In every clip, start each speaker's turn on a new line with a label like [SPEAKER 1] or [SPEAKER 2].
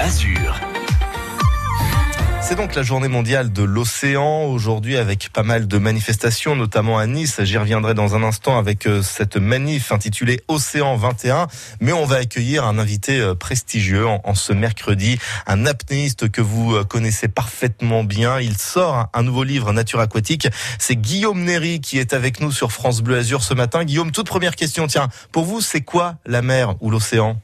[SPEAKER 1] Azur.
[SPEAKER 2] C'est donc la journée mondiale de l'océan aujourd'hui avec pas mal de manifestations, notamment à Nice. J'y reviendrai dans un instant avec euh, cette manif intitulée Océan 21. Mais on va accueillir un invité euh, prestigieux en, ce mercredi, un apnéiste que vous euh, connaissez parfaitement bien. Il sort un nouveau livre Nature aquatique. C'est Guillaume Néry qui est avec nous sur France Bleu Azur ce matin. Guillaume, toute première question. Tiens, pour vous, c'est quoi la mer ou l'océan?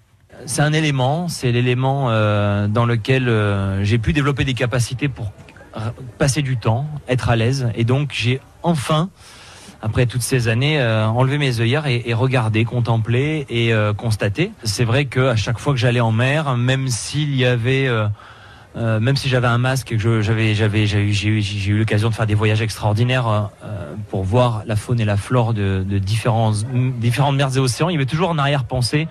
[SPEAKER 3] C'est un élément, c'est l'élément euh, dans lequel euh, j'ai pu développer des capacités pour passer du temps, être à l'aise. Et donc j'ai enfin, après toutes ces années, euh, enlevé mes œillères et, regardé, contemplé et constaté. C'est vrai qu'à chaque fois que j'allais en mer, même s'il y avait... même si j'avais un masque et que j'avais, j'avais, j'ai eu, l'occasion de faire des voyages extraordinaires pour voir la faune et la flore de, de différentes mers et océans, il y avait toujours en arrière-pensée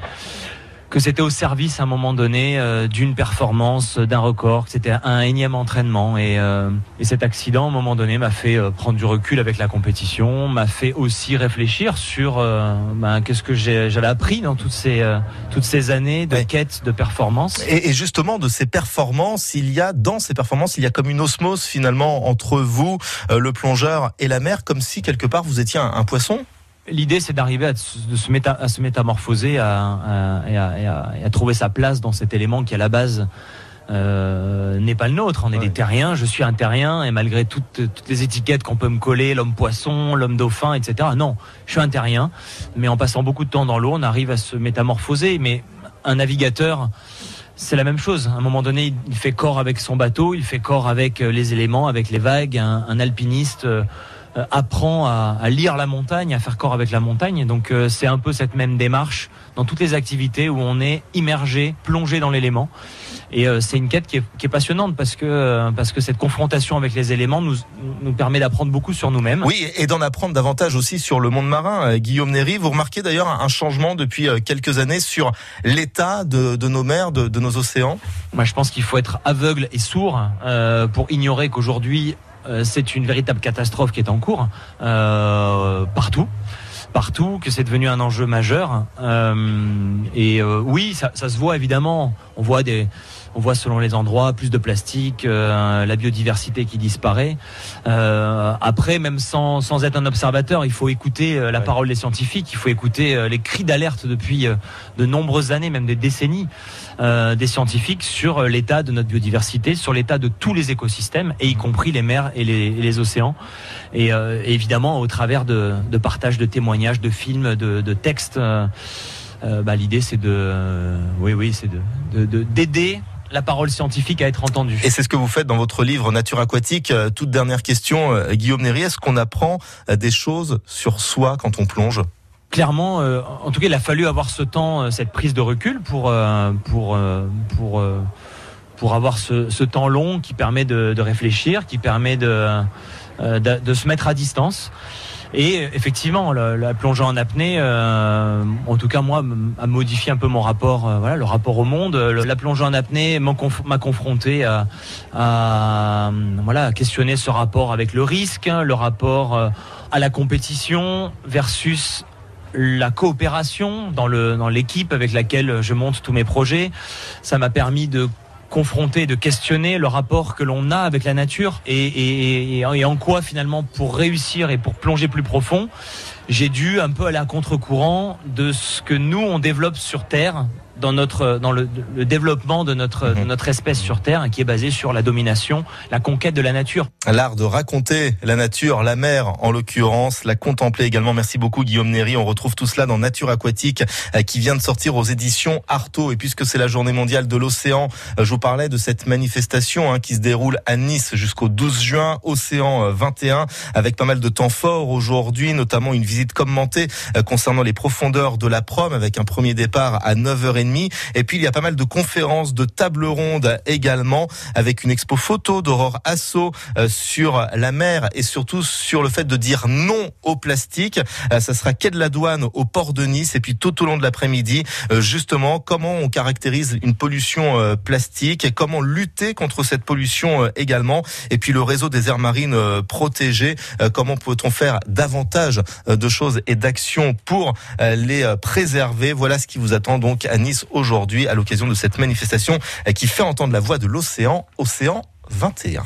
[SPEAKER 3] que c'était au service à un moment donné euh, d'une performance, d'un record, que c'était un énième entraînement. Et, euh, et, cet accident, à un moment donné, m'a fait euh, prendre du recul avec la compétition, m'a fait aussi réfléchir sur ben, qu'est-ce que j'avais appris dans toutes ces, toutes ces années de quête de performance.
[SPEAKER 2] Et, et, justement, de ces performances, il y a, dans ces performances, il y a comme une osmose finalement entre vous, le plongeur, et la mer, comme si quelque part vous étiez un, un poisson?
[SPEAKER 3] L'idée, c'est d'arriver à, se à se métamorphoser, à, à, trouver sa place dans cet élément qui, à la base, euh, n'est pas le nôtre. On est des terriens, je suis un terrien, et malgré toutes, toutes les étiquettes qu'on peut me coller, l'homme poisson, l'homme dauphin, etc. Non, je suis un terrien, mais en passant beaucoup de temps dans l'eau, on arrive à se métamorphoser. Mais un navigateur, c'est la même chose. À un moment donné, il fait corps avec son bateau, il fait corps avec euh, les éléments, avec les vagues. Un, un alpiniste euh, apprend à, à, lire la montagne, à faire corps avec la montagne. Donc euh, c'est un peu cette même démarche dans toutes les activités où on est immergé, plongé dans l'élément. Et euh, c'est une quête qui est, qui est, passionnante parce que parce que cette confrontation avec les éléments nous nous permet d'apprendre beaucoup sur nous-mêmes.
[SPEAKER 2] Oui, et d'en apprendre davantage aussi sur le monde marin. Guillaume Néry, vous remarquez d'ailleurs un changement depuis quelques années sur l'état de, de, nos mers, de, de, nos océans?
[SPEAKER 3] Moi, je pense qu'il faut être aveugle et sourd euh, pour ignorer qu'aujourd'hui euh, c'est une véritable catastrophe qui est en cours euh, partout partout, que c'est devenu un enjeu majeur. Euh, et oui, ça, ça, se voit évidemment. On voit des, on voit selon les endroits plus de plastique, euh, la biodiversité qui disparaît. Euh, après, même sans, sans être un observateur, il faut écouter euh, la parole des scientifiques, il faut écouter les cris d'alerte depuis de nombreuses années, même des décennies, des scientifiques sur l'état de notre biodiversité, sur l'état de tous les écosystèmes, et y compris les mers et les, les océans. Et, évidemment, au travers de, de partage de témoignages, de films, de, de textes. bah, l'idée c'est de oui oui c'est de d'aider la parole scientifique à être entendue.
[SPEAKER 2] Et c'est ce que vous faites dans votre livre Nature aquatique. Euh, toute dernière question, euh, Guillaume Néry, est-ce qu'on apprend euh, des choses sur soi quand on plonge?
[SPEAKER 3] Clairement, en tout cas, il a fallu avoir ce temps, cette prise de recul pour pour pour pour avoir ce, temps long qui permet de, réfléchir, qui permet de, de se mettre à distance. Et effectivement, la, plongée en apnée, euh, en tout cas moi, a modifié un peu mon rapport, euh, voilà, le rapport au monde. la plongée en apnée m'a confronté à, à, voilà, questionner ce rapport avec le risque, hein, le rapport euh, à la compétition versus la coopération dans le dans l'équipe avec laquelle je monte tous mes projets. Ça m'a permis de confronter, de questionner le rapport que l'on a avec la nature et, et, en quoi finalement pour réussir et pour plonger plus profond, j'ai dû un peu aller à contre-courant de ce que nous on développe sur Terre dans notre dans le, développement de notre de mhm. notre espèce sur Terre qui est basé sur la domination, la conquête de la nature.
[SPEAKER 2] L'art de raconter la nature, la mer en l'occurrence, la contempler également. Merci beaucoup Guillaume Néry. On retrouve tout cela dans Nature aquatique euh, qui vient de sortir aux éditions Artaud. Et puisque c'est la journée mondiale de l'océan, euh, je vous parlais de cette manifestation hein, qui se déroule à Nice jusqu'au 12 juin, Océan 21, euh, avec pas mal de temps fort aujourd'hui, notamment une visite commentée concernant les profondeurs de la Prom avec un premier départ à 9h30 et puis il y a pas mal de conférences, de tables rondes également, avec une expo photo d'Aurore Asso euh, sur la mer et surtout sur le fait de dire non au plastique. Euh, ça sera quai de la douane au port de Nice et puis tout au long de l'après-midi, euh, justement, comment on caractérise une pollution plastique et comment lutter contre cette pollution également. Et puis le réseau des aires marines protégées, comment peut-on faire davantage de choses et d'actions pour les préserver. Voilà ce qui vous attend donc à Nice Nice aujourd'hui à l'occasion de cette manifestation qui fait entendre la voix de l'océan, Océan 21.